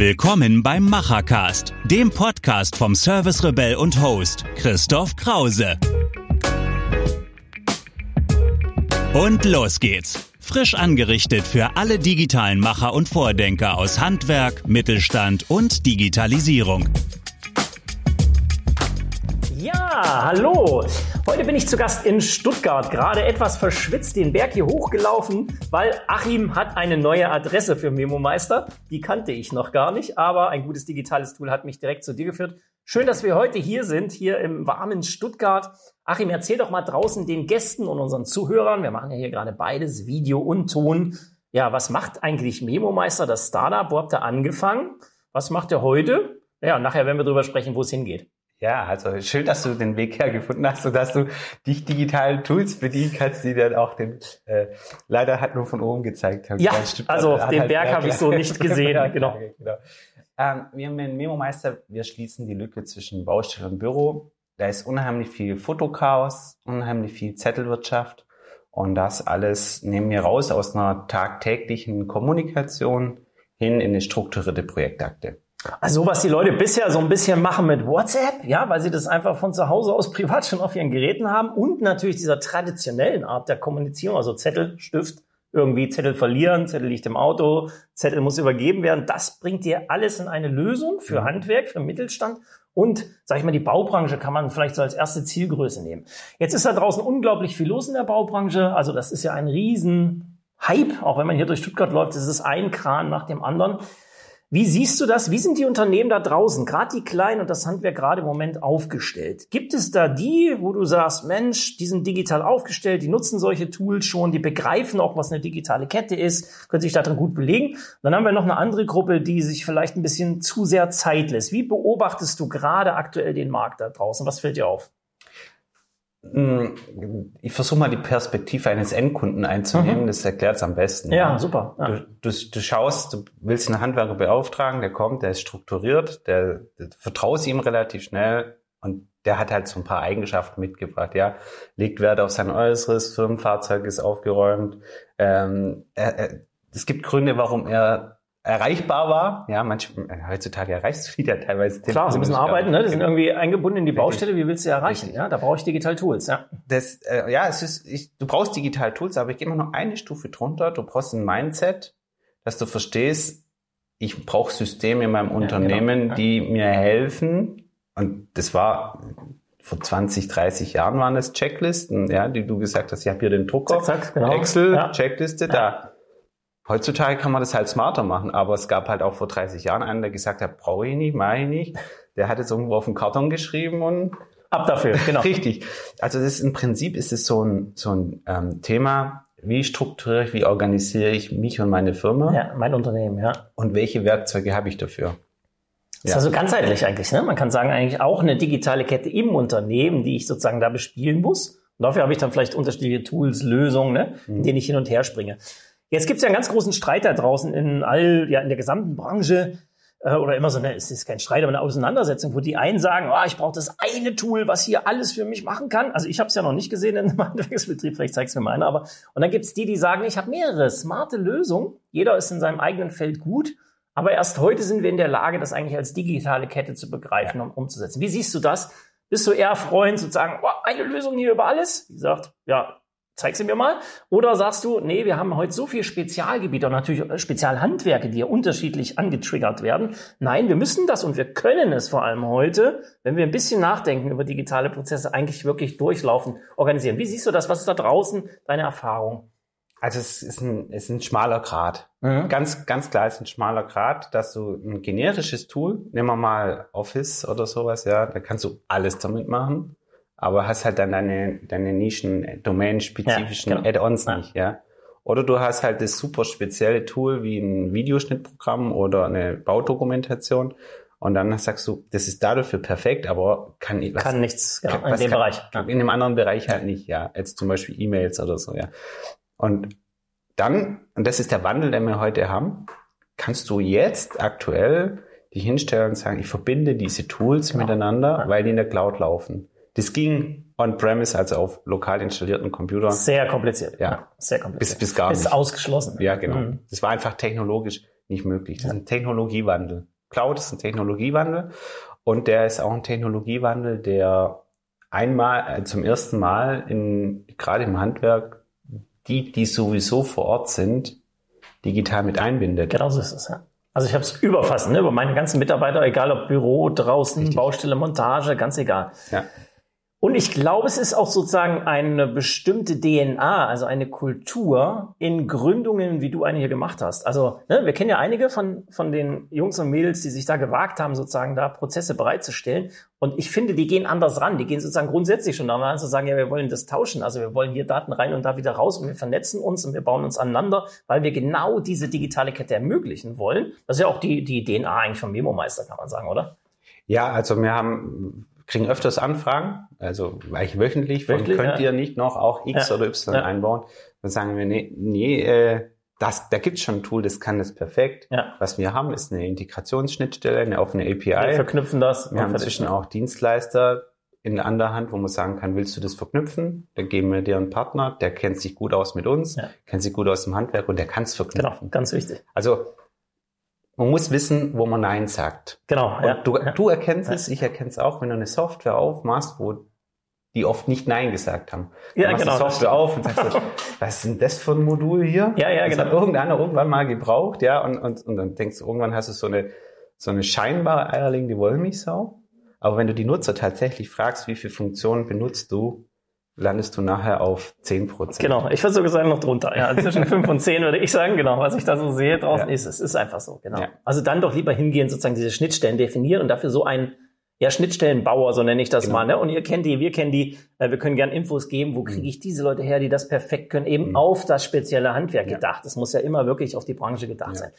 Willkommen beim Machercast, dem Podcast vom Service Rebell und Host Christoph Krause. Und los geht's. Frisch angerichtet für alle digitalen Macher und Vordenker aus Handwerk, Mittelstand und Digitalisierung. Hallo. Heute bin ich zu Gast in Stuttgart, gerade etwas verschwitzt den Berg hier hochgelaufen, weil Achim hat eine neue Adresse für MemoMeister. Die kannte ich noch gar nicht, aber ein gutes digitales Tool hat mich direkt zu dir geführt. Schön, dass wir heute hier sind, hier im warmen Stuttgart. Achim, erzähl doch mal draußen den Gästen und unseren Zuhörern, wir machen ja hier gerade beides, Video und Ton. Ja, was macht eigentlich MemoMeister, das Startup? Wo habt ihr angefangen? Was macht ihr heute? Ja, nachher werden wir darüber sprechen, wo es hingeht. Ja, also schön, dass du den Weg hergefunden hast und dass du dich digitalen Tools bedienen kannst, die dann auch den äh, leider hat nur von oben gezeigt haben. Ja, also den halt Berg habe ich so nicht gesehen. genau. genau. Ähm, wir haben den Memo Meister, wir schließen die Lücke zwischen Baustelle und Büro. Da ist unheimlich viel Fotochaos, unheimlich viel Zettelwirtschaft und das alles nehmen wir raus aus einer tagtäglichen Kommunikation hin in eine strukturierte Projektakte. Also was die Leute bisher so ein bisschen machen mit WhatsApp, ja, weil sie das einfach von zu Hause aus privat schon auf ihren Geräten haben und natürlich dieser traditionellen Art der Kommunizierung, also Zettel, Stift, irgendwie Zettel verlieren, Zettel liegt im Auto, Zettel muss übergeben werden. Das bringt dir alles in eine Lösung für mhm. Handwerk, für Mittelstand und, sag ich mal, die Baubranche kann man vielleicht so als erste Zielgröße nehmen. Jetzt ist da draußen unglaublich viel los in der Baubranche. Also das ist ja ein riesen Hype, auch wenn man hier durch Stuttgart läuft, ist ein Kran nach dem anderen. Wie siehst du das? Wie sind die Unternehmen da draußen, gerade die Kleinen und das Handwerk gerade im Moment aufgestellt? Gibt es da die, wo du sagst, Mensch, die sind digital aufgestellt, die nutzen solche Tools schon, die begreifen auch, was eine digitale Kette ist, können sich darin gut belegen? dann haben wir noch eine andere Gruppe, die sich vielleicht ein bisschen zu sehr Zeit lässt. Wie beobachtest du gerade aktuell den Markt da draußen? Was fällt dir auf? Hm, ich versuche mal die Perspektive eines Endkunden einzunehmen, mhm. das erklärt es am besten. Ja, ja. super. Ja. Du, du, du, schaust, du willst einen Handwerker beauftragen, der kommt, der ist strukturiert, der, der vertraust ihm relativ schnell und der hat halt so ein paar Eigenschaften mitgebracht, ja. Legt Wert auf sein Äußeres, Firmenfahrzeug ist aufgeräumt. Ähm, er, er, es gibt Gründe, warum er erreichbar war. Ja, manchmal, heutzutage erreichst du wieder teilweise. Klar, sie müssen arbeiten, ne? Die sind irgendwie eingebunden in die Baustelle. Wie willst du erreichen? Ja, da brauche ich Digital Tools, ja. Das, äh, ja, es ist, ich, du brauchst Digital Tools, aber ich gehe mal noch eine Stufe drunter. Du brauchst ein Mindset, dass du verstehst, ich brauche Systeme in meinem ja, Unternehmen, genau. ja. die mir helfen. Und das war vor 20, 30 Jahren waren das Checklisten, ja, die du gesagt hast, ich habe hier den Drucker, zack, zack, genau. Excel, ja. Checkliste, da Heutzutage kann man das halt smarter machen, aber es gab halt auch vor 30 Jahren einen, der gesagt hat, brauche ich nicht, mache ich nicht. Der hat jetzt irgendwo auf den Karton geschrieben und ab dafür, genau. Richtig. Also das ist, im Prinzip ist es so ein, so ein ähm, Thema, wie strukturiere ich, wie organisiere ich mich und meine Firma? Ja, mein Unternehmen, ja. Und welche Werkzeuge habe ich dafür? Das ist also ganzheitlich eigentlich. Ne? Man kann sagen, eigentlich auch eine digitale Kette im Unternehmen, die ich sozusagen da bespielen muss. Und dafür habe ich dann vielleicht unterschiedliche Tools, Lösungen, ne? in mhm. denen ich hin und her springe. Jetzt gibt es ja einen ganz großen Streit da draußen in all, ja, in der gesamten Branche äh, oder immer so eine, es ist kein Streit, aber eine Auseinandersetzung, wo die einen sagen, oh, ich brauche das eine Tool, was hier alles für mich machen kann. Also ich habe es ja noch nicht gesehen in meinem Handwerksbetrieb, vielleicht zeig's mir mal einer, aber und dann gibt's die, die sagen, ich habe mehrere smarte Lösungen. Jeder ist in seinem eigenen Feld gut, aber erst heute sind wir in der Lage, das eigentlich als digitale Kette zu begreifen und umzusetzen. Wie siehst du das? Bist du eher Freund sozusagen, oh, eine Lösung hier über alles? Wie gesagt, ja, zeig sie mir mal. Oder sagst du, nee, wir haben heute so viele Spezialgebiete und natürlich Spezialhandwerke, die ja unterschiedlich angetriggert werden. Nein, wir müssen das und wir können es vor allem heute, wenn wir ein bisschen nachdenken über digitale Prozesse, eigentlich wirklich durchlaufen, organisieren. Wie siehst du das? Was ist da draußen deine Erfahrung? Also es ist ein, es ist ein schmaler Grad. Mhm. Ganz, ganz klar ist ein schmaler Grad, dass du ein generisches Tool, nehmen wir mal Office oder sowas, ja, da kannst du alles damit machen aber hast halt dann deine, deine Nischen, domänenspezifischen ja, genau. Add-ons nicht, ja. Oder du hast halt das super spezielle Tool wie ein Videoschnittprogramm oder eine Baudokumentation und dann sagst du, das ist dafür perfekt, aber kann, was, kann nichts genau, in dem kann, Bereich. Ja. In einem anderen Bereich halt nicht, ja. Jetzt zum Beispiel E-Mails oder so, ja. Und dann, und das ist der Wandel, den wir heute haben, kannst du jetzt aktuell dich hinstellen und sagen, ich verbinde diese Tools genau. miteinander, ja. weil die in der Cloud laufen. Das ging on-premise, also auf lokal installierten Computern. Sehr kompliziert. Ja. Sehr kompliziert. Bis, bis gar nicht. Ist ausgeschlossen. Ja, genau. Mhm. Das war einfach technologisch nicht möglich. Das ist ein Technologiewandel. Cloud ist ein Technologiewandel und der ist auch ein Technologiewandel, der einmal äh, zum ersten Mal in gerade im Handwerk die, die sowieso vor Ort sind, digital mit einbindet. Genau so ist es, ja. Also ich habe es überfassend, ne? über meine ganzen Mitarbeiter, egal ob Büro, draußen, Richtig. Baustelle, Montage, ganz egal. Ja. Und ich glaube, es ist auch sozusagen eine bestimmte DNA, also eine Kultur in Gründungen, wie du eine hier gemacht hast. Also ne, wir kennen ja einige von, von den Jungs und Mädels, die sich da gewagt haben, sozusagen da Prozesse bereitzustellen. Und ich finde, die gehen anders ran. Die gehen sozusagen grundsätzlich schon daran zu sagen, ja, wir wollen das tauschen. Also wir wollen hier Daten rein und da wieder raus und wir vernetzen uns und wir bauen uns aneinander, weil wir genau diese digitale Kette ermöglichen wollen. Das ist ja auch die, die DNA eigentlich vom Memo-Meister, kann man sagen, oder? Ja, also wir haben kriegen öfters Anfragen, also eigentlich wöchentlich, von könnt ja. ihr nicht noch auch X ja. oder Y ja. einbauen? Dann sagen wir, nee, nee äh, das, da gibt's schon ein Tool, das kann das perfekt. Ja. Was wir haben, ist eine Integrationsschnittstelle, eine offene API. Wir verknüpfen das. Wir haben inzwischen auch Dienstleister in der anderen Hand, wo man sagen kann, willst du das verknüpfen? Dann geben wir dir einen Partner, der kennt sich gut aus mit uns, ja. kennt sich gut aus dem Handwerk und der kann es verknüpfen. Genau, ganz wichtig. Also man muss wissen, wo man Nein sagt. Genau. Und ja. du, du erkennst es, ich erkenne es auch, wenn du eine Software aufmachst, wo die oft nicht Nein gesagt haben. Du ja, genau. Die Software auf und sagst, was ist denn das für ein Modul hier? Ja, ja, das genau. hat irgendeiner irgendwann mal gebraucht, ja, und, und, und dann denkst du, irgendwann hast du so eine, so eine scheinbare eierlegende Wollmilchsau. Aber wenn du die Nutzer tatsächlich fragst, wie viele Funktionen benutzt du, landest du nachher auf 10 Prozent. Genau, ich würde sogar sagen noch drunter. Ja, also zwischen 5 und 10 würde ich sagen, genau, was ich da so sehe draußen ja. ist, es ist einfach so, genau. Ja. Also dann doch lieber hingehen, sozusagen diese Schnittstellen definieren und dafür so ein ja, Schnittstellenbauer, so nenne ich das genau. mal. Ne? Und ihr kennt die, wir kennen die. Äh, wir können gern Infos geben. Wo kriege mhm. ich diese Leute her, die das perfekt können? Eben mhm. auf das spezielle Handwerk gedacht. Es muss ja immer wirklich auf die Branche gedacht sein.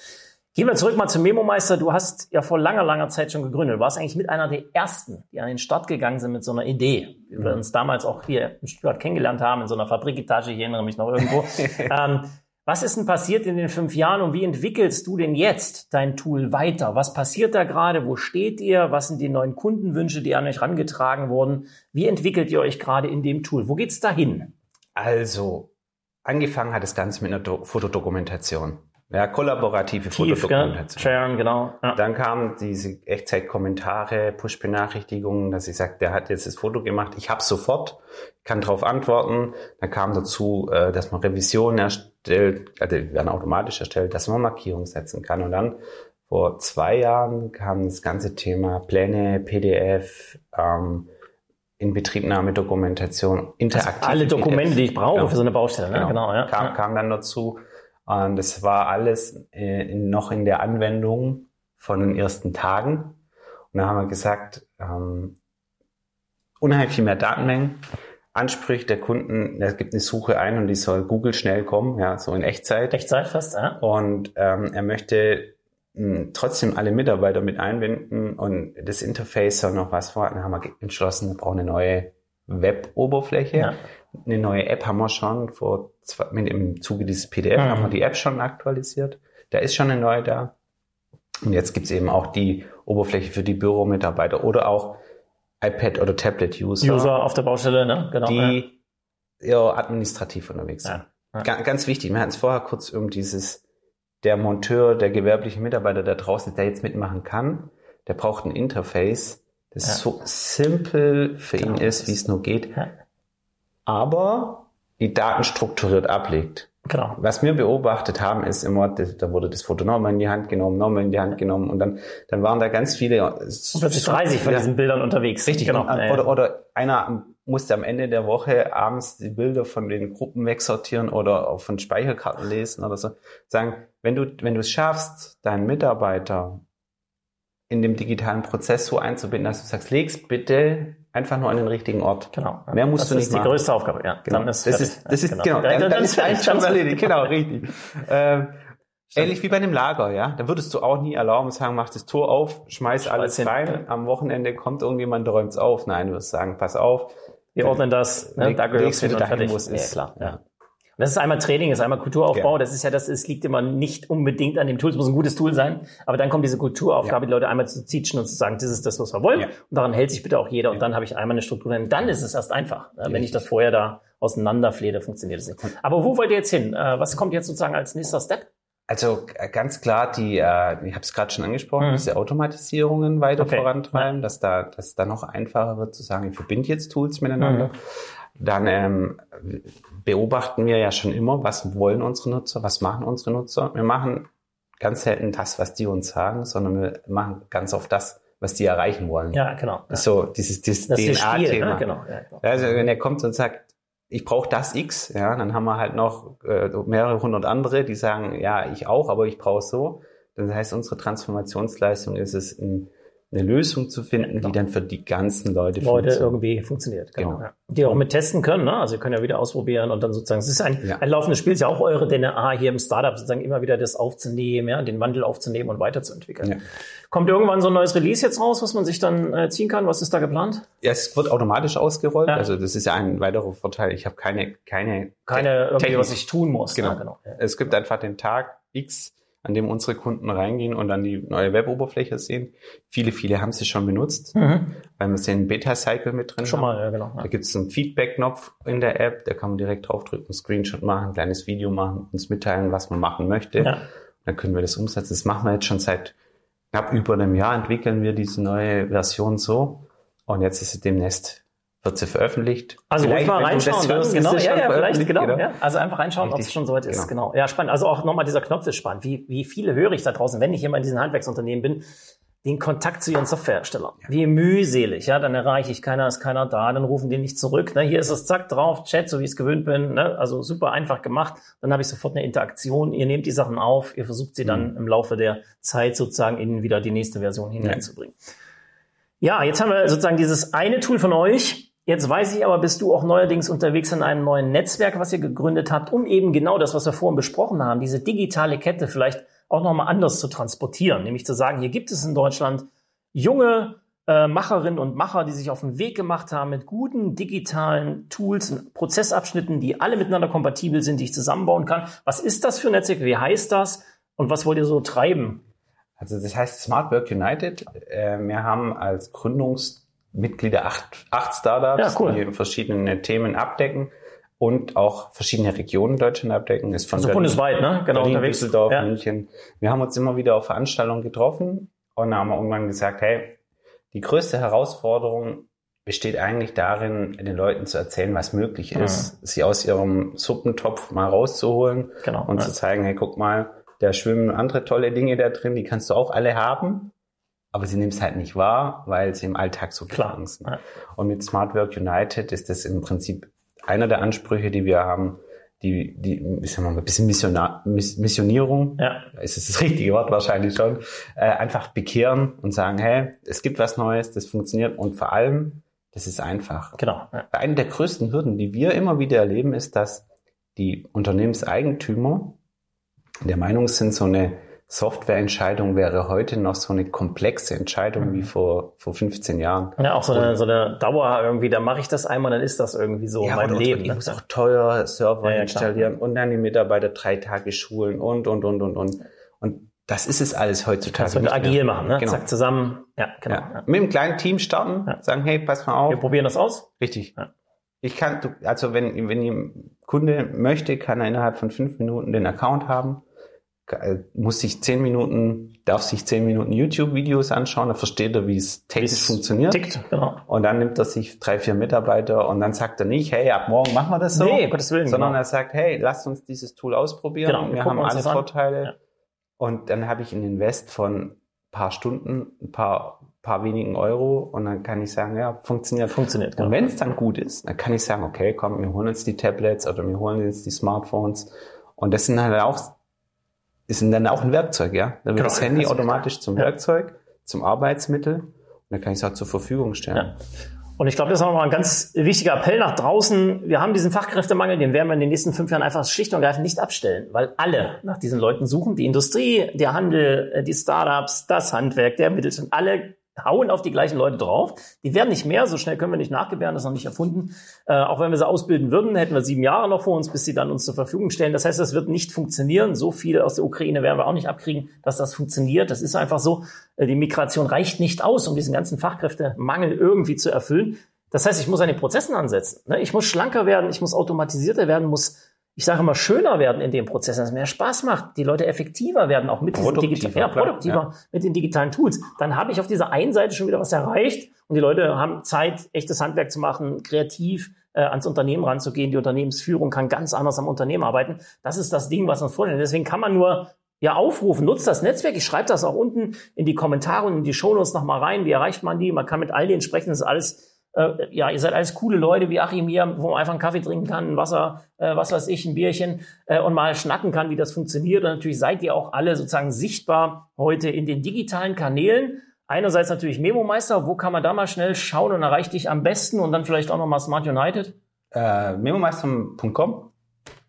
Gehen wir zurück mal zum Memo-Meister. Du hast ja vor langer, langer Zeit schon gegründet. Du warst eigentlich mit einer der ersten, die an den Start gegangen sind mit so einer Idee. Wie wir mhm. uns damals auch hier in Stuttgart kennengelernt haben, in so einer Fabriketage, ich erinnere mich noch irgendwo. ähm, was ist denn passiert in den fünf Jahren und wie entwickelst du denn jetzt dein Tool weiter? Was passiert da gerade? Wo steht ihr? Was sind die neuen Kundenwünsche, die an euch herangetragen wurden? Wie entwickelt ihr euch gerade in dem Tool? Wo geht's dahin? Also, angefangen hat das Ganze mit einer Fotodokumentation. Ja, kollaborative Tief, Fotodokumentation. Sharen, genau. Ja. Dann kamen diese Echtzeit-Kommentare, Push-Benachrichtigungen, dass ich sage, der hat jetzt das Foto gemacht, ich habe sofort, kann darauf antworten. Dann kam dazu, äh, dass man Revisionen erstellt, also die werden automatisch erstellt, dass man Markierungen setzen kann. Und dann vor zwei Jahren kam das ganze Thema Pläne, PDF, ähm, Inbetriebnahme-Dokumentation, interaktiv. Also alle Dokumente, die ich brauche genau. für so eine Baustelle, ne? genau, genau ja. Kam, kam dann dazu. Und das war alles äh, noch in der Anwendung von den ersten Tagen. Und da haben wir gesagt, ähm, unheimlich viel mehr Datenmengen. Ansprüche der Kunden, es gibt eine Suche ein und die soll Google schnell kommen, ja, so in Echtzeit. Echtzeit fast, ja. Und ähm, er möchte mh, hm, trotzdem alle Mitarbeiter mit einbinden und das Interface soll noch was vor. Dann haben wir entschlossen, wir brauchen eine neue Web-Oberfläche. Ja. Eine neue App haben wir schon vor zwei, mit, im Zuge dieses PDF mhm. haben wir die App schon aktualisiert. Da ist schon eine neue da. Und jetzt gibt's eben auch die Oberfläche für die Büromitarbeiter oder auch iPad oder Tablet-User. User auf der Baustelle, ne? Genau. Die ja. administrativ unterwegs sind. Ja. Ja. Ganz wichtig, wir hatten es vorher kurz um dieses, der Monteur, der gewerbliche Mitarbeiter da draußen, der jetzt mitmachen kann, der braucht ein Interface, das ja. so simpel für genau. ihn ist, wie es nur geht. Aber die Daten strukturiert ablegt. Genau. Was wir beobachtet haben, ist immer, da wurde das Foto nochmal in die Hand genommen, nochmal in die Hand genommen und dann, dann waren da ganz viele. Und plötzlich 30 von diesen Bildern unterwegs. Richtig, genau. Oder, oder einer musste am Ende der Woche abends die Bilder von den Gruppen wegsortieren oder von Speicherkarten lesen oder so. Sagen, wenn du, wenn du es schaffst, deinen Mitarbeiter in dem digitalen Prozess so einzubinden, dass du sagst, leg's bitte einfach nur an den richtigen Ort. Genau. Mehr musst das du nicht machen. Das ist die größte Aufgabe, ja. Genau. das ist, das ist, genau. genau. Dann, dann, dann ist eigentlich schon erledigt. Genau, richtig. Ähm, ähnlich wie bei einem Lager, ja. Da würdest du auch nie erlauben, sagen, mach das Tor auf, schmeiß, schmeiß alles hin. rein. Am Wochenende kommt irgendjemand, räumt's auf. Nein, du wirst sagen, pass auf. Wir ordnen das, ne, da gehört es hin und fertig. Es ist. Ja, klar. Ja. Das ist einmal Training, das ist einmal Kulturaufbau. Ja. Das ist ja, das ist, liegt immer nicht unbedingt an dem Tool. Es muss ein gutes Tool sein. Aber dann kommt diese Kulturaufgabe, ja. die Leute einmal zu teachen und zu sagen, das ist das, was wir wollen. Ja. Und daran hält sich bitte auch jeder. Und dann habe ich einmal eine Struktur. Und dann ist es erst einfach. Wenn ich das vorher da auseinanderflehre, funktioniert es nicht. Aber wo wollt ihr jetzt hin? Äh, was kommt jetzt sozusagen als nächster Step? Also äh, ganz klar, die, äh, ich habe es gerade schon angesprochen, mhm. diese Automatisierungen weiter okay. vorantreiben, dass da, dass es da noch einfacher wird zu sagen, ich verbinde jetzt Tools miteinander. Mhm. Dann ähm, beobachten wir ja schon immer, was wollen unsere Nutzer, was machen unsere Nutzer. Wir machen ganz selten das, was die uns sagen, sondern wir machen ganz oft das, was die erreichen wollen. Ja, genau. Ja. So dieses, dieses DNA-Thema. Ne? Genau, ja, genau. Also wenn er kommt und sagt, ich brauche das X, ja, dann haben wir halt noch äh, mehrere hundert andere, die sagen, ja, ich auch, aber ich brauche so. Das heißt, unsere Transformationsleistung ist es, ein, eine Lösung zu finden, genau. die dann für die ganzen Leute, Leute funktioniert. irgendwie funktioniert. Genau. genau. Ja. Die auch mit testen können. Ne? Also ihr könnt ja wieder ausprobieren und dann sozusagen, es ist ein, ja. ein laufendes Spiel, ist ja auch eure DNA hier im Startup, sozusagen immer wieder das aufzunehmen, ja, den Wandel aufzunehmen und weiterzuentwickeln. Ja. Kommt irgendwann so ein neues Release jetzt raus, was man sich dann äh, ziehen kann? Was ist da geplant? Ja, es wird automatisch ausgerollt. Ja. Also das ist ja ein weiterer Vorteil. Ich habe keine keine keine irgendwie, was ich tun muss. Genau. Ja, genau. Ja. Es gibt einfach den Tag X, an dem unsere Kunden reingehen und dann die neue Web-Oberfläche sehen. Viele, viele haben sie schon benutzt, mhm. weil wir den Beta-Cycle mit drin schon haben. Mal, ja, genau. Ja. Da gibt es einen Feedback-Knopf in der App, da kann man direkt draufdrücken, einen Screenshot machen, ein kleines Video machen, uns mitteilen, was man machen möchte. Ja. Dann können wir das umsetzen. Das machen wir jetzt schon seit knapp über einem Jahr entwickeln wir diese neue Version so. Und jetzt ist sie demnächst wird sie veröffentlicht. Also vielleicht mal reinschauen, dann, genau, ja, ja, vielleicht, genau, genau. Ja. Also einfach reinschauen, ob es schon soweit ist, genau. genau. Ja, spannend. Also auch nochmal dieser Knopf ist spannend. Wie, wie viele höre ich da draußen, wenn ich immer in diesen Handwerksunternehmen bin, den Kontakt zu ihren Softwareherstellern. Ja. Wie mühselig, ja, dann erreiche ich keiner, ist keiner da, dann rufen die nicht zurück. Ne? Hier ist es zack drauf, Chat, so wie ich es gewöhnt bin, ne? also super einfach gemacht. Dann habe ich sofort eine Interaktion. Ihr nehmt die Sachen auf, ihr versucht sie dann mhm. im Laufe der Zeit sozusagen in wieder die nächste Version hineinzubringen. Ja. ja, jetzt haben wir sozusagen dieses eine Tool von euch. Jetzt weiß ich aber, bist du auch neuerdings unterwegs in einem neuen Netzwerk, was ihr gegründet habt, um eben genau das, was wir vorhin besprochen haben, diese digitale Kette vielleicht auch nochmal anders zu transportieren. Nämlich zu sagen, hier gibt es in Deutschland junge äh, Macherinnen und Macher, die sich auf den Weg gemacht haben mit guten digitalen Tools und Prozessabschnitten, die alle miteinander kompatibel sind, die ich zusammenbauen kann. Was ist das für ein Netzwerk? Wie heißt das? Und was wollt ihr so treiben? Also das heißt Smart Work United. Äh, wir haben als Gründungsmitglieder acht, acht Startups, ja, cool. die verschiedene Themen abdecken und auch verschiedene Regionen Deutschland abdecken. Ist von also Berlin, bundesweit, ne? Genau Berlin, unterwegs. Düsseldorf, ja. München. Wir haben uns immer wieder auf Veranstaltungen getroffen und haben irgendwann gesagt, hey, die größte Herausforderung besteht eigentlich darin, den Leuten zu erzählen, was möglich mhm. ist, mhm. sie aus ihrem Suppentopf mal rauszuholen genau, und ja. zu zeigen, hey, guck mal, da schwimmen andere tolle Dinge da drin, die kannst du auch alle haben, aber sie nimmt es halt nicht wahr, weil sie im Alltag so klar sind. Ja. Und mit Smart Work United ist das im Prinzip einer der Ansprüche, die wir haben, die, die, ich sag mal, ein bisschen Missionar, Missionierung, ja. ist es das richtige Wort wahrscheinlich schon, äh, einfach bekehren und sagen, hey, es gibt was Neues, das funktioniert und vor allem, das ist einfach. Genau. Ja. Eine der größten Hürden, die wir immer wieder erleben, ist, dass die Unternehmenseigentümer der Meinung sind, so eine Softwareentscheidung wäre heute noch so eine komplexe Entscheidung wie mhm. vor, vor 15 Jahren. Ja, auch so eine, so eine Dauer irgendwie, da mache ich das einmal, dann ist das irgendwie so ja, mein Leben. Ich ne? muss auch teuer Server ja, ja, installieren klar. und dann die Mitarbeiter drei Tage schulen und, und, und, und, und. Und das ist es alles heutzutage. Das wird agil machen, ne? Genau. Zack, zusammen. Ja, genau. Ja. Mit einem kleinen Team starten, sagen, hey, pass mal auf. Wir probieren das aus. Richtig. Ich kann, also wenn, wenn ihr Kunde möchte, kann er innerhalb von fünf Minuten den Account haben muss sich zehn Minuten, darf sich zehn Minuten YouTube-Videos anschauen, dann versteht er, wie es technisch funktioniert. Tickt, genau. Und dann nimmt er sich drei, vier Mitarbeiter und dann sagt er nicht, hey, ab morgen machen wir das so. Nee, Gottes Willen. Sondern genau. er sagt, hey, lasst uns dieses Tool ausprobieren. Genau, wir, wir haben alle Vorteile. Ja. Und dann habe ich einen Invest von paar Stunden, ein paar, paar wenigen Euro und dann kann ich sagen, ja, funktioniert. Funktioniert. Und genau. wenn es dann gut ist, dann kann ich sagen, okay, komm, wir holen uns die Tablets oder wir holen uns die Smartphones. Und das sind halt auch ist dann auch ein Werkzeug, ja. Dann wird genau, das Handy automatisch zum. Werkzeug, zum Arbeitsmittel und dann kann ich es auch zur Verfügung stellen. Und ich glaube, das ist auch mal ein ganz wichtiger Appell nach draußen. Wir haben diesen Fachkräftemangel, den werden wir in den nächsten fünf Jahren einfach schlicht und ergreifend nicht abstellen, weil alle nach diesen Leuten suchen. Die Industrie, der Handel, die Startups, das Handwerk, der Mittelstand, alle hauen auf die gleichen Leute drauf. Die werden nicht mehr, so schnell können wir nicht nachgebären, das ist noch nicht erfunden. Äh, auch wenn wir sie ausbilden würden, hätten wir sieben Jahre noch vor uns, bis sie dann uns zur Verfügung stellen. Das heißt, das wird nicht funktionieren. So viel aus der Ukraine werden wir auch nicht abkriegen, dass das funktioniert. Das ist einfach so. Äh, die Migration reicht nicht aus, um diesen ganzen Fachkräftemangel irgendwie zu erfüllen. Das heißt, ich muss an den Prozessen ansetzen. Ne? Ich muss schlanker werden, ich muss automatisierter werden, muss ich sage immer, schöner werden in dem Prozess, dass es mehr Spaß macht, die Leute effektiver werden, auch mit diesen digitalen, ja, produktiver ja. mit den digitalen Tools, dann habe ich auf dieser einen Seite schon wieder was erreicht und die Leute haben Zeit, echtes Handwerk zu machen, kreativ äh, ans Unternehmen ranzugehen. Die Unternehmensführung kann ganz anders am Unternehmen arbeiten. Das ist das Ding, was uns vorstellt. Deswegen kann man nur ja aufrufen, nutzt das Netzwerk. Ich schreibe das auch unten in die Kommentare und in die Shownotes nochmal rein. Wie erreicht man die? Man kann mit all denen sprechen. Das ist alles äh, ja, ihr seid alles coole Leute wie Achim hier, wo man einfach einen Kaffee trinken kann, ein Wasser, äh, was weiß ich, ein Bierchen äh, und mal schnacken kann, wie das funktioniert. Und natürlich seid ihr auch alle sozusagen sichtbar heute in den digitalen Kanälen. Einerseits natürlich Memo Meister, wo kann man da mal schnell schauen und erreicht dich am besten und dann vielleicht auch nochmal Smart United? Äh, memomeister.com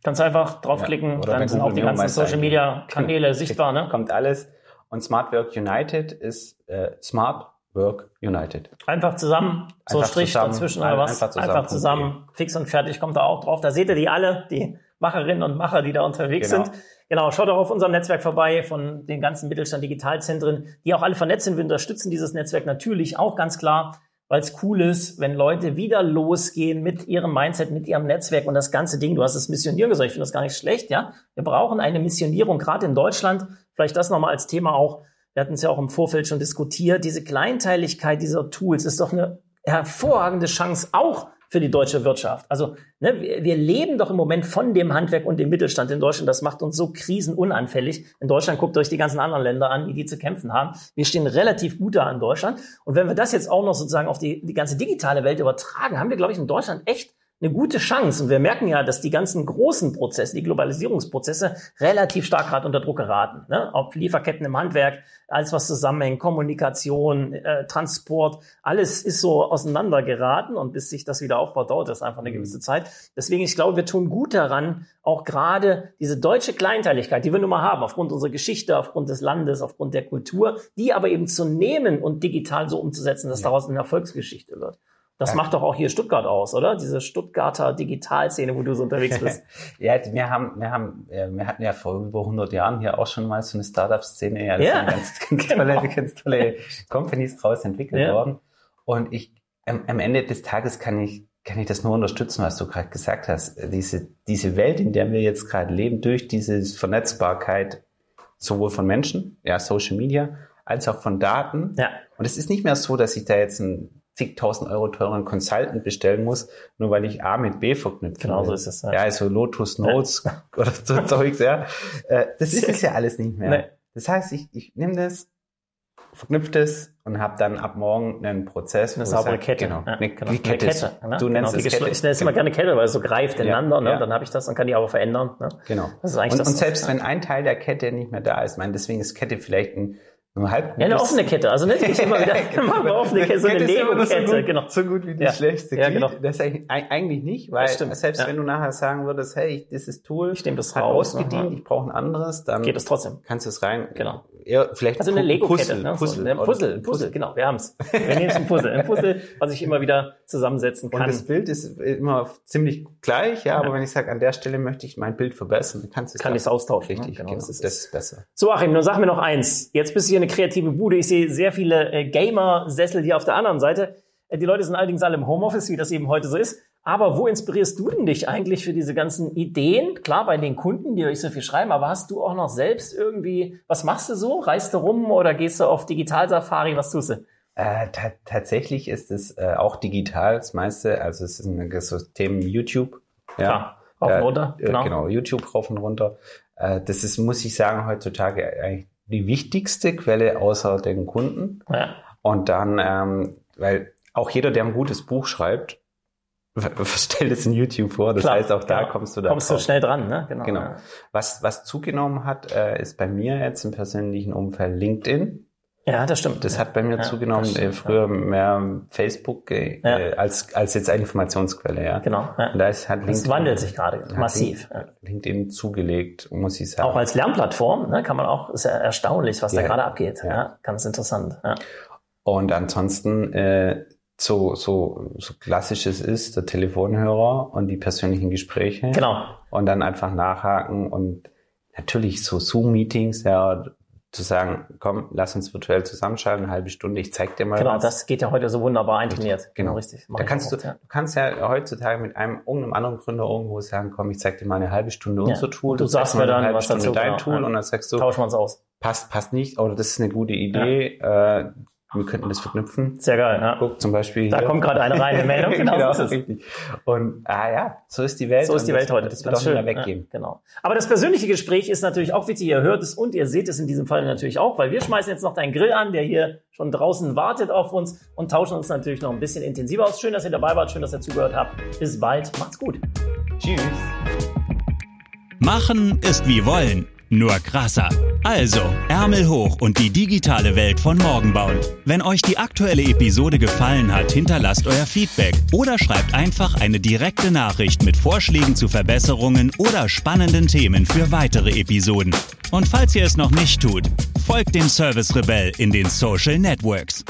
Kannst einfach draufklicken, ja, dann sind auch die ganzen Social Media Kanäle sichtbar, ne? Kommt alles. Und Smart Work United ist äh, Smart Work United. Einfach zusammen, so einfach Strich zusammen, dazwischen oder was? Einfach zusammen, einfach zusammen, fix und fertig, kommt da auch drauf. Da seht ihr die alle, die Macherinnen und Macher, die da unterwegs genau. sind. Genau, schaut auch auf unserem Netzwerk vorbei von den ganzen Mittelstand Digitalzentren, die auch alle vernetzt sind. Wir unterstützen dieses Netzwerk natürlich auch ganz klar, weil es cool ist, wenn Leute wieder losgehen mit ihrem Mindset, mit ihrem Netzwerk und das ganze Ding. Du hast es Missionieren gesagt, ich finde das gar nicht schlecht, ja. Wir brauchen eine Missionierung, gerade in Deutschland. Vielleicht das nochmal als Thema auch wir hatten es ja auch im Vorfeld schon diskutiert, diese Kleinteiligkeit dieser Tools ist doch eine hervorragende Chance auch für die deutsche Wirtschaft. Also ne, wir, leben doch im Moment von dem Handwerk und dem Mittelstand in Deutschland. Das macht uns so krisenunanfällig. In Deutschland guckt euch die ganzen anderen Länder an, die die zu kämpfen haben. Wir stehen relativ gut da in Deutschland. Und wenn wir das jetzt auch noch sozusagen auf die, die ganze digitale Welt übertragen, haben wir, glaube ich, in Deutschland echt eine gute Chance. Und wir merken ja, dass die ganzen großen Prozesse, die Globalisierungsprozesse, relativ stark gerade unter Druck geraten. Ne? Ob Lieferketten im Handwerk, alles was zusammenhängt, Kommunikation, äh, Transport, alles ist so auseinandergeraten und bis sich das wieder aufbaut, dauert das einfach eine mhm. gewisse Zeit. Deswegen, ich glaube, wir tun gut daran, auch gerade diese deutsche Kleinteiligkeit, die wir nun mal haben, aufgrund unserer Geschichte, aufgrund des Landes, aufgrund der Kultur, die aber eben zu nehmen und digital so umzusetzen, dass ja. daraus eine Erfolgsgeschichte wird. Das ja. macht doch auch hier Stuttgart aus, oder? Diese Stuttgarter Digitalszene, wo du so unterwegs bist. ja, wir haben, wir haben, wir hatten ja vor über 100 Jahren hier auch schon mal so eine Startup-Szene. Ja, das ja. sind ganz, ganz genau. tolle, ganz tolle Companies draus entwickelt ja. worden. Und ich, am, am Ende des Tages kann ich, kann ich das nur unterstützen, was du gerade gesagt hast. Diese, diese Welt, in der wir jetzt gerade leben, durch diese Vernetzbarkeit sowohl von Menschen, ja, Social Media, als auch von Daten. Ja. Und es ist nicht mehr so, dass ich da jetzt ein zigtausend Euro teuren Consultant bestellen muss, nur weil ich A mit B verknüpfe. Genau so ist es. Ja, ja also Lotus Notes ja. oder so Zeugs, ja. Äh, das ist es ja alles nicht mehr. Nee. Das heißt, ich, ich nehme das, verknüpfe das und habe dann ab morgen einen Prozess. Eine saubere Kette. Genau, ja, eine, genau. eine Kette. Ne? Du nennst genau, es Kette. Ich nenne es immer gerne Kette, weil es so greift ineinander. Ne? Dann habe ich das und kann die aber verändern. Ne? Genau. Und, und selbst wenn ein Teil der Kette nicht mehr da ist, meine, deswegen ist Kette vielleicht ein halb ja, eine offene Kette. Also nicht, immer wieder genau. eine offene Kette, so eine Lego-Kette. So, genau. so gut wie die ja. schlechteste ja, genau. Das eigentlich nicht, weil selbst ja. wenn du nachher sagen würdest, hey, dieses Tool ich das hat raus, ausgedient, ich brauche ein anderes, dann geht es trotzdem. Kannst du es rein. Genau. Ja, vielleicht also eine Lego-Kette. Ne? Puzzle, ne? Puzzle, Puzzle, Puzzle, genau, wir haben's. Wir nehmen es ein Puzzle. Ein Puzzle, was ich immer wieder zusammensetzen kann. Und das Bild ist immer ziemlich gleich, ja, aber wenn ich sage, an der Stelle möchte ich mein Bild verbessern, dann kannst du es Kann ich es austauschen. Richtig, ne? genau, genau. Das, ist, das ist besser. So, Achim, nun sag mir noch eins. Jetzt bist du hier eine kreative Bude ich sehe sehr viele äh, Gamer-Sessel hier auf der anderen Seite. Äh, die Leute sind allerdings alle im Homeoffice, wie das eben heute so ist. Aber wo inspirierst du denn dich eigentlich für diese ganzen Ideen? Klar, bei den Kunden, die euch so viel schreiben, aber hast du auch noch selbst irgendwie, was machst du so? Reist du rum oder gehst du auf Digital-Safari? Was tust du? Äh, tatsächlich ist es äh, auch digital, das meiste. Also es sind so Themen YouTube. Ja. Klar, rauf und runter. Äh, genau. genau, YouTube rauf und runter. Äh, das ist, muss ich sagen, heutzutage eigentlich die wichtigste Quelle außer den Kunden. Ja. Und dann, ähm, weil auch jeder, der ein gutes Buch schreibt, stellt es in YouTube vor. Das Klar, heißt, auch da ja, kommst du da kommst drauf. du schnell dran. Ne? Genau. genau. Ja. Was, was zugenommen hat, äh, ist bei mir jetzt im persönlichen Umfeld LinkedIn. Ja, das stimmt. Das hat bei mir ja, zugenommen. Stimmt, äh, früher mehr Facebook äh, ja. als als jetzt Informationsquelle. Ja. Genau. Ja. Da ist, hat LinkedIn, das wandelt sich gerade massiv. LinkedIn zugelegt, muss ich sagen. Auch als Lernplattform ne, kann man auch ist ja erstaunlich, was da gerade abgeht. Ja. ganz interessant. Ja. Und ansonsten äh, so so so klassisches ist der Telefonhörer und die persönlichen Gespräche. Genau. Und dann einfach nachhaken und natürlich so Zoom-Meetings, ja, zu sagen, komm, lass uns virtuell zusammenschalten, eine halbe Stunde, ich zeig dir mal Genau, was. das geht ja heute so wunderbar eintrainiert. Genau. richtig. Mach Da kannst du, ja. du kannst ja heutzutage mit einem irgendeinem anderen Gründer irgendwo sagen, komm, ich zeig dir mal eine halbe Stunde Ja. unser Tool. Und du zeigst sagst mir dann, was Stunde dazu, dein genau, Tool ja. und dann sagst du, Tauschen wir uns aus. passt, passt nicht, oder das ist eine gute Idee, äh, wir könnten das verknüpfen. Sehr geil, ja. Guck zum Beispiel Da hier. kommt gerade eine rein, eine Meldung. Genau, genau, so ist es. richtig. Und ah ja, so ist die Welt. So ist die das, Welt heute. Das wird Ganz auch nicht mehr schön. weggehen. Ja, genau. Aber das persönliche Gespräch ist natürlich auch wichtig. Ihr hört es und ihr seht es in diesem Fall natürlich auch, weil wir schmeißen jetzt noch deinen Grill an, der hier schon draußen wartet auf uns und tauschen uns natürlich noch ein bisschen intensiver aus. Schön, dass ihr dabei wart. Schön, dass ihr zugehört habt. Bis bald. Macht's gut. Tschüss. Machen ist wie wollen, nur krasser. Also, Ärmel hoch und die digitale Welt von morgen bauen. Wenn euch die aktuelle Episode gefallen hat, hinterlasst euer Feedback oder schreibt einfach eine direkte Nachricht mit Vorschlägen zu Verbesserungen oder spannenden Themen für weitere Episoden. Und falls ihr es noch nicht tut, folgt dem Service Rebell in den Social Networks.